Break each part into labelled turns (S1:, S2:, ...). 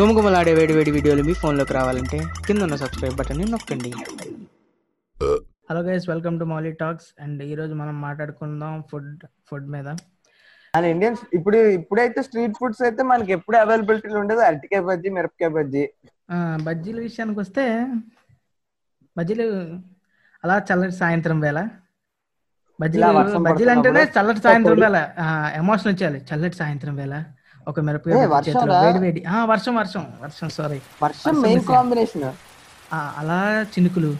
S1: గుమగుమలాడే వేడి వేడి వీడియోలు మీ ఫోన్లోకి రావాలంటే కింద ఉన్న సబ్స్క్రైబ్ బటన్ని నొక్కండి. Hello guys welcome to Mouli talks and ఈ రోజు మనం మాట్లాడుకుందాం ఫుడ్ ఫుడ్ మీద.
S2: మన ఇండియన్స్ ఇప్పుడు ఇప్పుడైతే స్ట్రీట్ ఫుడ్స్ అయితే మనకి ఎప్పుడు అవైలబిలిటీ ఉండదు. అరటికాయ బజ్జీ మిరపకాయ బజ్జీ.
S1: ఆ, బజ్జీల విషయానికి వస్తే బజ్జీలు అలా చల్లటి సాయంత్రం వేళ. బజ్జీలు
S2: ఇలా వర్షం
S1: బజ్జీలు అంటేనే
S2: పడుతున్నప్పుడు
S1: చల్లటి సాయంత్రం. వేళ. ఎమోషన్ వచ్చేయాలి. చల్లటి సాయంత్రం వేళ. ఒక మిరపకాయ ఆ, వర్షం వర్షం వర్షం సారీ
S2: వర్షం మెయిన్ కాంబినేషన్
S1: అలా చినుకులు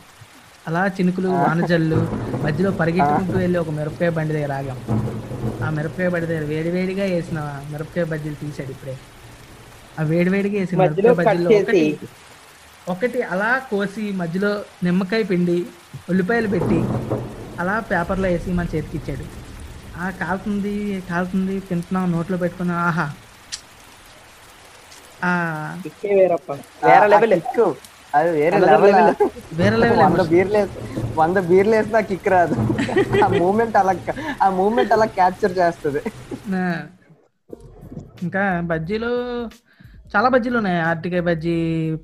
S1: అలా చినుకులు వానజల్లు మధ్యలో పరిగెత్తుకుంటూ వెళ్ళి ఒక మిరపకాయ బండి దగ్గర ఆగాం. ఆ మిరపకాయ బండి దగ్గర వేడి వేడిగా వేసిన మిరపకాయ బజ్జీలు తీసాడు ఇప్పుడే. ఆ వేడి వేడిగా వేసిన మిరపకాయ బజ్జీలో ఒకటి ఒకటి అలా కోసి మధ్యలో నిమ్మకాయ పిండి ఉల్లిపాయలు పెట్టి అలా పేపర్లో వేసి మన చేతికి ఇచ్చాడు. ఆ కాలుతుంది కాలుతుంది తింటున్నాం నోట్లో పెట్టుకున్నాం ఆహా.
S3: వేరే లెవెల్
S2: అది వేరే.
S1: వేరే లెవెల్
S2: వంద బీర్లు వేసి వంద బీర్లు వేసినా కిక్ రాదు ఆ మూమెంట్ అలా ఆ మూమెంట్ అలా క్యాప్చర్ చేస్తుంది
S1: ఆ, ఇంకా బజ్జీలు చాలా బజ్జీలు ఉన్నాయి అరటికాయ బజ్జీ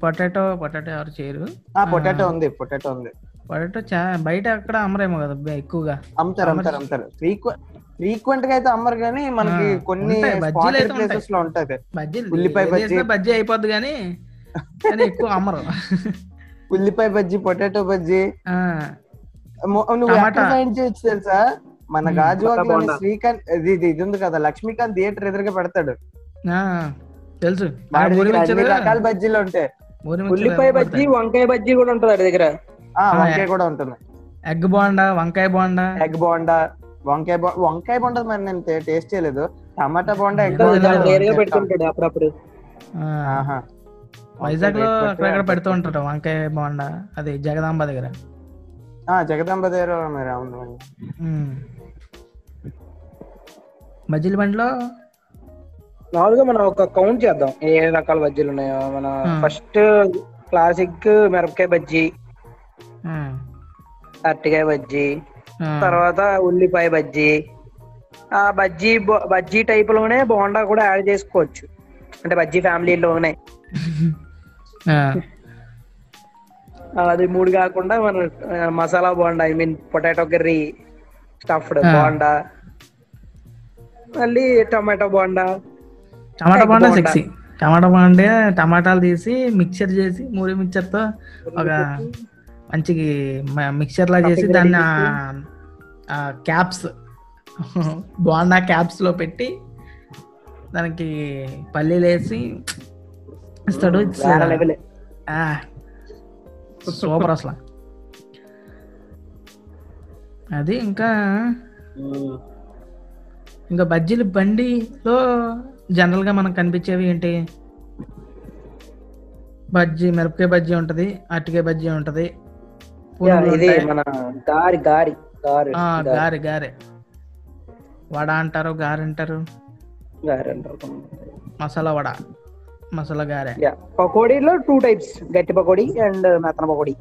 S1: పొటాటో పొటాటో ఎవరు చేయరు
S2: ఆ పొటాటో ఉంది పొటాటో ఉంది
S1: పొటాటో చా బయట అక్కడ అమ్మరేమో కదా ఎక్కువగా
S2: అమ్ముతారు అమ్ముతారు అమ్ముతారు ఫ్రీక్వెంట్గా అయితే అమ్మరు కానీ మనకి కొన్ని
S1: ఉంటాయి, బజ్జీలు అయితే ఉంటాయి.
S2: ప్లేసెస్లో ఉంటది ఉల్లిపాయ బజ్జీ.
S1: బజ్జీ అయిపోద్ది కానీ ఎక్కువ అమ్మరు.
S2: ఉల్లిపాయ బజ్జీ పొటాటో బజ్జీ. నువ్వు ఫైండ్ చేయొచ్చు తెలుసా? మన. గాజువాకలోని. శ్రీకాంత్ ఇది ఇది ఉంది కదా లక్ష్మీకాంత్ థియేటర్ ఎదురుగా పెడతాడు.
S1: ఆ, తెలుసు.
S2: రకాల బజ్జీలు ఉంటాయి.
S3: ఉల్లిపాయ బజ్జీ. వంకాయ బజ్జీ కూడా ఉంటది దగ్గర.
S2: వంకాయ కూడా ఉంటుంది.
S1: ఎగ్ బోండా వంకాయ బోండా.
S2: ఎగ్ బోండా. వంకాయ వంకాయ బోండా మరి నేను టేస్ట్ చేయలేదు. టమాటా బోండా.
S3: పెడుతుంటాడు అప్పుడప్పుడు.
S2: వైజాగ్లో
S1: అక్కడక్కడ
S2: పెట్టి
S1: పెడుతూ ఉంటారు వంకాయ బోండా. అది జగదాంబ దగ్గర.
S2: ఆ జగదాంబ దగ్గర మరి అవును.
S1: బజ్జీల బండిలో?
S3: మామూలుగా మనం ఒక కౌంట్ చేద్దాం. ఏ రకాల బజ్జీలు ఉన్నాయో. మన. ఫస్ట్ క్లాసిక్ మిరపకాయ బజ్జీ అరటికాయ బజ్జీ తర్వాత ఉల్లిపాయ బజ్జీ. ఆ బజ్జీ బజ్జీ టైప్లోనే బోండా కూడా యాడ్ చేసుకోవచ్చు. అంటే బజ్జీ ఫ్యామిలీలోనే అది మూడు కాకుండా మన masala bonda I mean potato curry stuffed. Bonda. మళ్ళీ tomato bonda.
S1: Tomato bonda. Sexy tomato bonda టమాటాలు తీసి మిక్చర్ చేసి మూడు మిక్చర్తో ఒక మంచి మిక్చర్ లా చేసి దాన్ని క్యాప్స్ బోండా క్యాప్స్లో పెట్టి దానికి పల్లీలు వేసి ఇస్తాడు.
S3: లెవెల్
S1: సూపర్ అసలు. అది ఇంకా ఇంకా బజ్జీలు బండిలో జనరల్గా మనకు కనిపించేవి ఏంటి? బజ్జీ మిరపకాయ బజ్జీ ఉంటది అరటికాయ బజ్జీ ఉంటది
S3: ఇది
S1: ఉంటాయి.
S3: మన గారి గారి గారి
S1: ఆ,
S3: గారి.
S1: గారె గారె. వడ అంటారు గారె అంటారు.
S3: గారి అంటారు
S1: మసాలా వడ మసాలా గారె.
S3: యా పకోడీలో టూ టైప్స్ గట్టి పకోడీ అండ్ మెత్తన పకోడీ.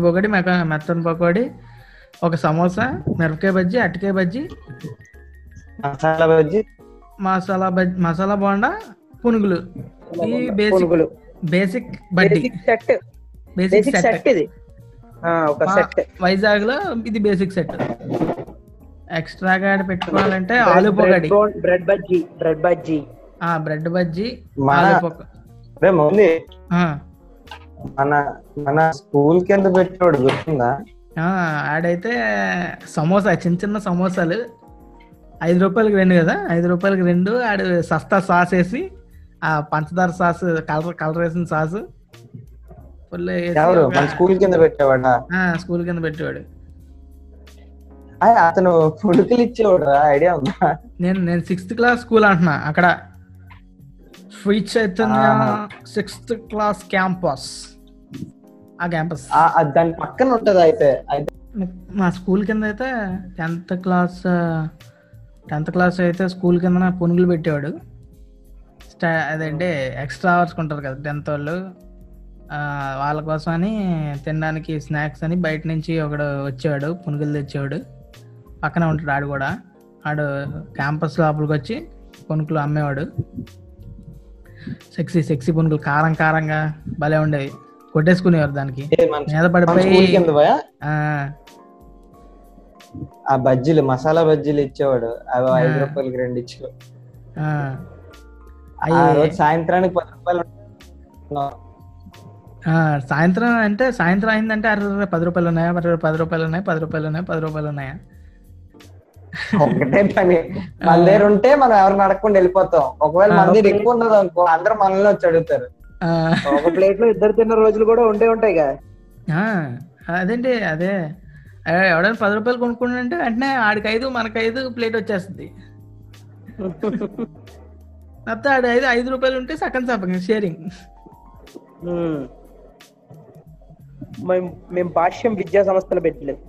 S1: పొగడి మెక మెత్తని పకోడి ఒక సమోసా మిరపకాయ బజ్జీ అరటికాయ బజ్జీ.
S2: మసాలా బజ్జీ.
S1: మసాలా బజ్జీ మసాలా బోండా పునుగులు. ఈ బేసిక్
S3: పునుగులు.
S1: Basic buddy.
S3: Set.
S1: Basic set
S3: ఇది. ఒక సెట్
S1: వైజాగ్లో ఇది బేసిక్ సెట్ ఎక్స్ట్రాగా పెట్టుకోవాలంటే ఆలు పొగడి.
S3: బ్రెడ్ బజ్జీ బ్రెడ్ బజ్జీ
S1: ఆ బ్రెడ్ బజ్జీ ఆలు పొగ. ఆ,
S2: మన మన స్కూల్ కింద పెట్టాడు గుర్తుందా?
S1: ఆ, ఆడైతే సమోసా చిన్న చిన్న సమోసాలు. ఐదు రూపాయలకి రెండు కదా? ఐదు రూపాయలకి రెండు ఆడు సస్తా సాస్ వేసి ఆ పంచదార సాస్ కలర్ కలర్ వేసిన సాస్. ఫుల్
S2: స్కూల్ కింద పెట్టేవాడా?
S1: స్కూల్ కింద పెట్టేవాడు.
S2: అతను పుడుకులు ఇచ్చేవాడు ఐడియా ఉందా?
S1: నేను నేను సిక్స్త్ క్లాస్ స్కూల్ అంటున్నా అక్కడ. శ్రీ చైతన్య
S2: ఆహా.
S1: సిక్స్త్ క్లాస్ క్యాంపస్ ఆ క్యాంపస్
S2: దాని పక్కన ఉంటది అయితే అయితే.
S1: మా స్కూల్ కింద అయితే టెన్త్ క్లాస్ టెన్త్ క్లాస్ అయితే స్కూల్ కింద పునుగులు పెట్టేవాడు. అదంటే ఎక్స్ట్రా అవర్స్ ఉంటారు కదా టెన్త్ వాళ్ళు. వాళ్ళ కోసం అని తినడానికి స్నాక్స్ అని బయట నుంచి ఒకడు వచ్చేవాడు పునుగులు తెచ్చేవాడు. పక్కనే ఉంటాడు ఆడు కూడా. ఆడు క్యాంపస్ లోపలికి వచ్చి పునుకులు అమ్మేవాడు. సెక్సీ సెక్సీ పునుగులు కారం కారంగా భలే ఉండేవి. కొట్టేసుకునేవారు దానికి. మీద పడిపోయి ఆ,
S2: ఆ బజ్జీలు మసాలా బజ్జీలు ఇచ్చేవాడు. అవి ఐదు. రూపాయలకి రెండు ఇచ్చేవాడు సాయంత్రానికి పది రూపాయలు
S1: సాయంత్రం అంటే సాయంత్రం అయిందంటే అరే పది రూపాయలు ఉన్నాయా? అరే పది రూపాయలు ఉన్నాయి? పది రూపాయలు ఉన్నాయి? పది రూపాయలు ఉన్నాయా?
S2: ఒకటే పని. మన దగ్గర ఉంటే మనం ఎవరిని అడగకుండా వెళ్ళిపోతాం. ఒకవేళ మన దగ్గర ఎక్కువ ఉన్నది అనుకో అందరూ మనల్ని వచ్చి అడుగుతారు.
S3: ఒక ప్లేట్లో ఇద్దరు తిన్న రోజులు కూడా ఉండే ఉంటాయి కదా.
S1: ఆ, అదేంటి అదే. ఎవడైనా పది రూపాయలు కొనుక్కుంటే వెంటనే ఆడికి ఐదు మనకి ఐదు ప్లేట్ వచ్చేస్తుంది. మొత్తం ఆడు ఐదు ఐదు రూపాయలు ఉంటే సగం సగం షేరింగ్.
S3: మేము మేము భాష్యం విద్యా సంస్థలు పెట్టలేదు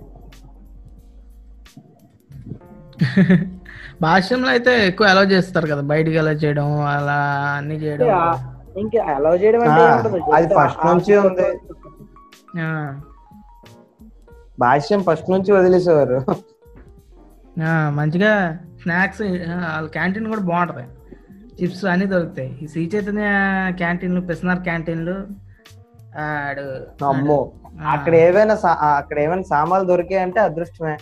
S1: భాష్యంలో అయితే ఎక్కువ అలౌ చేస్తారు కదా బయటికి అలౌ చేయడం అలా అన్ని చేయడం.
S3: ఇంకా అలౌ చేయడం?
S2: అది
S3: ఆ-
S2: నుంచి ఉంది.
S1: ఆ,
S2: భాష్యం ఫస్ట్ నుంచి వదిలేసేవారు.
S1: ఆ, మంచిగా స్నాక్స్ వాళ్ళ క్యాంటీన్ కూడా బాగుంటది. చిప్స్ అన్ని దొరుకుతాయి. ఈ శ్రీ చైతన్య క్యాంటీన్లు పిస్నార్ క్యాంటీన్లు ఆడు.
S2: అమ్మో. అక్కడ ఏవైనా అక్కడ ఏమైనా సామాన్లు దొరికాయి అంటే అదృష్టమే.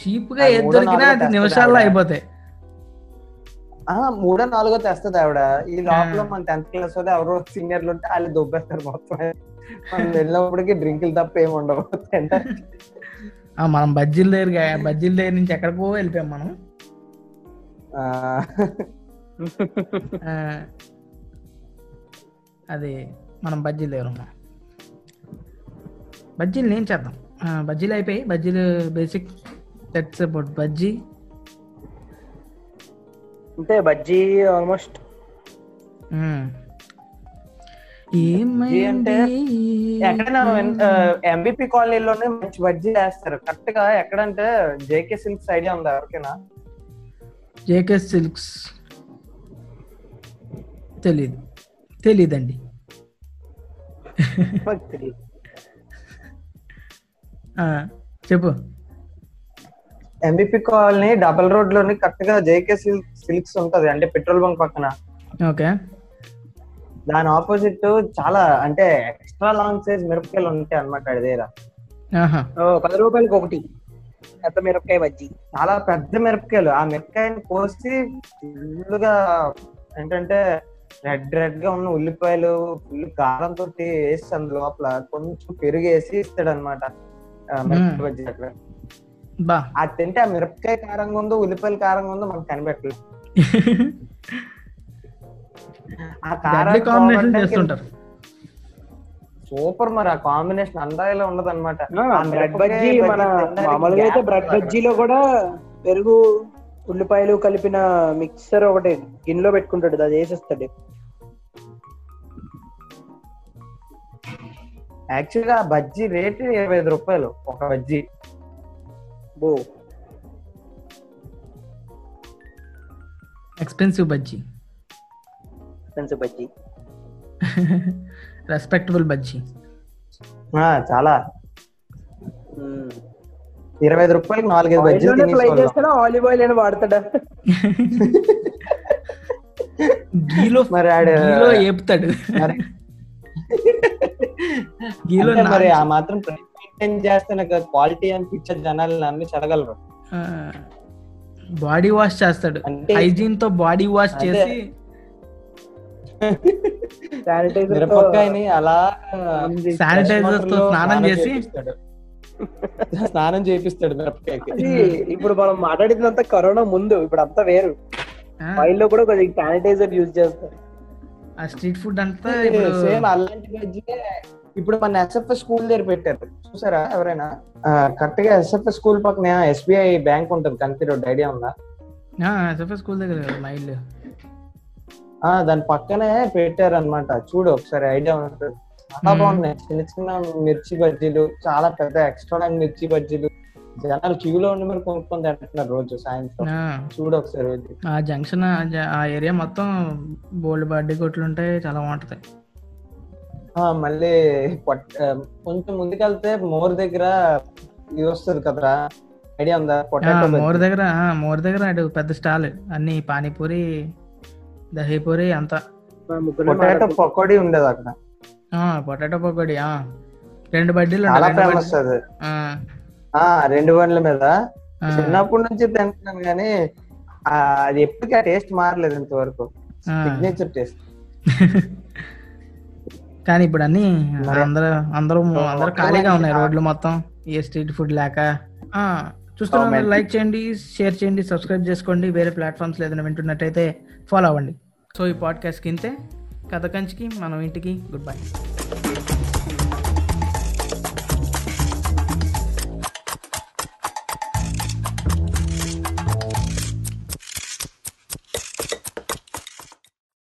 S2: చీప్గా
S1: ఏది దొరికినా అది నిమిషాల్లో. అయిపోతాయి.
S2: మూడో నాలుగో తెస్తుంది ఆవిడ. ఈ లోపల. మన టెన్త్ క్లాస్ అయితే ఎవరో సీనియర్లు ఉంటే వాళ్ళు దొబ్బేస్తారు మొత్తం. మనం వెళ్ళినప్పటికీ డ్రింకులు తప్ప ఏమి ఉండవు.
S1: మనం బజ్జీల దగ్గర బజ్జీల దగ్గర నుంచి ఎక్కడికో వెళ్ళిపోయాం మనం. అది మనం బజ్జీలు దగ్గర ఉన్నాం బజ్జీలు నేను చేద్దాం. బజ్జీలు అయిపోయి బజ్జీలు బేసిక్ దట్స్ అబౌట్ బజ్జీ.
S3: అంటే బజ్జీ ఆల్మోస్ట్
S2: అంటే ఎక్కడైనా ఎంబీపీ కాలనీలోనే మంచి బజ్జీ వేస్తారు. కరెక్ట్గా ఎక్కడంటే జేకే సిల్క్స్ ఐడియా ఉందా ఎవరికైనా?
S1: జేకే సిల్క్స్ తెలీదు. తెలీదండి. చెప్పు.
S2: ఎంబీపీ కాలనీ డబల్ రోడ్లోని కరెక్ట్గా జేకే సిల్క్స్ ఉంటది అంటే పెట్రోల్ బంక్ పక్కన.
S1: ఓకే.
S2: దాని ఆపోజిట్ చాలా అంటే ఎక్స్ట్రా లాంగ్ సైజ్ మిరపకాయలు ఉంటాయి అనమాట అది దగ్గర.
S3: పది రూపాయలకి ఒకటి పెద్ద మిరపకాయ బజ్జీ.
S2: చాలా పెద్ద మిరపకాయలు. ఆ మిరపకాయని కోసి ఫుల్గా ఏంటంటే రెడ్ రెడ్గా ఉన్న ఉల్లిపాయలు ఫుల్ కారం తోటి వేసి అందులో లోపల కొంచెం పెరుగు వేసి ఇస్తాడు అనమాట బజ్జీ అక్కడ
S1: బా.
S2: అది తింటే ఆ మిరపకాయ కారంగా ఉందో ఉల్లిపాయలు కారంగా ఉందో మనకు కనిపెట్టలేదు. ఆ కారం సూపర్ మరి ఆ కాంబినేషన్ అందాయిలో ఉండదు అనమాట
S3: బ్రెడ్ బజ్జీ మన మామూలుగా అయితే బ్రెడ్ బజ్జీలో కూడా పెరుగు ఉల్లిపాయలు కలిపిన మిక్సర్ ఒకటి గిన్నెలో పెట్టుకుంటాడు అది వేసేస్తాడు.
S2: యాక్చువల్గా ఆ బజ్జీ రేట్ ఇరవై ఐదు రూపాయలు ఒక బజ్జీ.
S3: బో.
S1: Expensive bajji.
S3: Expensive bajji.
S1: Respectable bajji.
S2: చాలా. ఇరవై ఐదు రూపాయలకి నాలుగైదు బజ్జీలు
S3: ఆలివ్ ఆయిల్ అని వాడతాడా?
S1: గీలో
S2: మరి ఆడు
S1: గీలో ఏపుతాడు.
S2: మరి
S1: గీలో
S2: మరి ఆ మాత్రం మెయింటైన్ చేస్తే నాకు క్వాలిటీ అనిపించే జనాలు నమ్మి చదగలరు.
S1: బాడీ వాష్ చేస్తాడు.
S2: అంటే-
S1: హైజీన్తో బాడీ వాష్. చేసి
S3: శానిటైజర్
S2: మిరపకాయని అలా
S1: శానిటైజర్తో స్నానం చేసి.
S2: స్నానం చేపిస్తాడు మిరపకాయకి.
S3: ఇప్పుడు మనం మాట్లాడిందంతా కరోనా ముందు ఇప్పుడు అంతా వేరు. ఆయిల్లో కూడా కొద్దిగా శానిటైజర్ యూజ్ చేస్తారు.
S1: ఆ స్ట్రీట్ ఫుడ్ అంతా ఇప్పుడు
S2: సేమ్ అలాంటి ఇప్పుడు మన ఎస్ఎఫ్ఎస్ స్కూల్ దగ్గర పెట్టారు. చూసారా ఎవరైనా? కరెక్ట్గా ఎస్ఎఫ్ఎస్ స్కూల్ పక్కన ఎస్బీఐ బ్యాంక్ ఉంటుంది కంతి రోడ్ ఐడియా ఉందా?
S1: ఎస్ఎఫ్ఎస్ స్కూల్ దగ్గర కదా, మా ఇల్లు.
S2: ఆ దాని పక్కనే పెట్టారు అనమాట చూడు ఒకసారి ఐడియా ఉంటుంది. చాలా. బాగున్నాయి. చిన్న చిన్న మిర్చి బజ్జీలు చాలా పెద్ద ఎక్స్ట్రా మిర్చి బజ్జీలు. జనాలు క్యూలో ఉండి మరి కొనుక్కొని తింటున్నారు రోజు సాయంత్రం. చూడు ఒకసారి.
S1: ఆ జంక్షన్ ఆ ఏరియా మొత్తం బోల్డ్ బడ్డీ కొట్లు ఉంటాయి చాలా బాగుంటది.
S2: ఆ మళ్ళీ కొంచెం ముందుకెళ్తే మోర్ దగ్గర ఇది వస్తుంది కదరా? ఐడియా ఉందా?
S1: మోర్ దగ్గర ఆ, మోర్ దగ్గర అటు పెద్ద స్టాల్ అన్ని పానీపూరి దహీపూరి అంతా.
S2: పొటాటో పకోడీ ఉండేది అక్కడ.
S1: పొటాటో పకోడీ. రెండు బడ్డీలు
S2: చాలా ఫేమస్ అది. రెండు బండ్ల మీద. చిన్నప్పటి నుంచి తింటున్నాను కానీ అది ఎప్పటికీ ఆ టేస్ట్ మారలేదు ఇంతవరకు. సిగ్నేచర్ టేస్ట్
S1: కానీ ఇప్పుడు అన్ని అందరూ అందరూ అందరూ ఖాళీగా ఉన్నాయి రోడ్లు మొత్తం. ఏ స్ట్రీట్ ఫుడ్ లేక. చూస్తున్న. లైక్ చేయండి షేర్ చేయండి సబ్స్క్రైబ్ చేసుకోండి. వేరే ప్లాట్ఫామ్స్ ఏదైనా వింటున్నట్టయితే ఫాలో అవ్వండి. సో ఈ పాడ్కాస్ట్కి ఇంతే. కథ కంచికి మనం ఇంటికి గుడ్ బై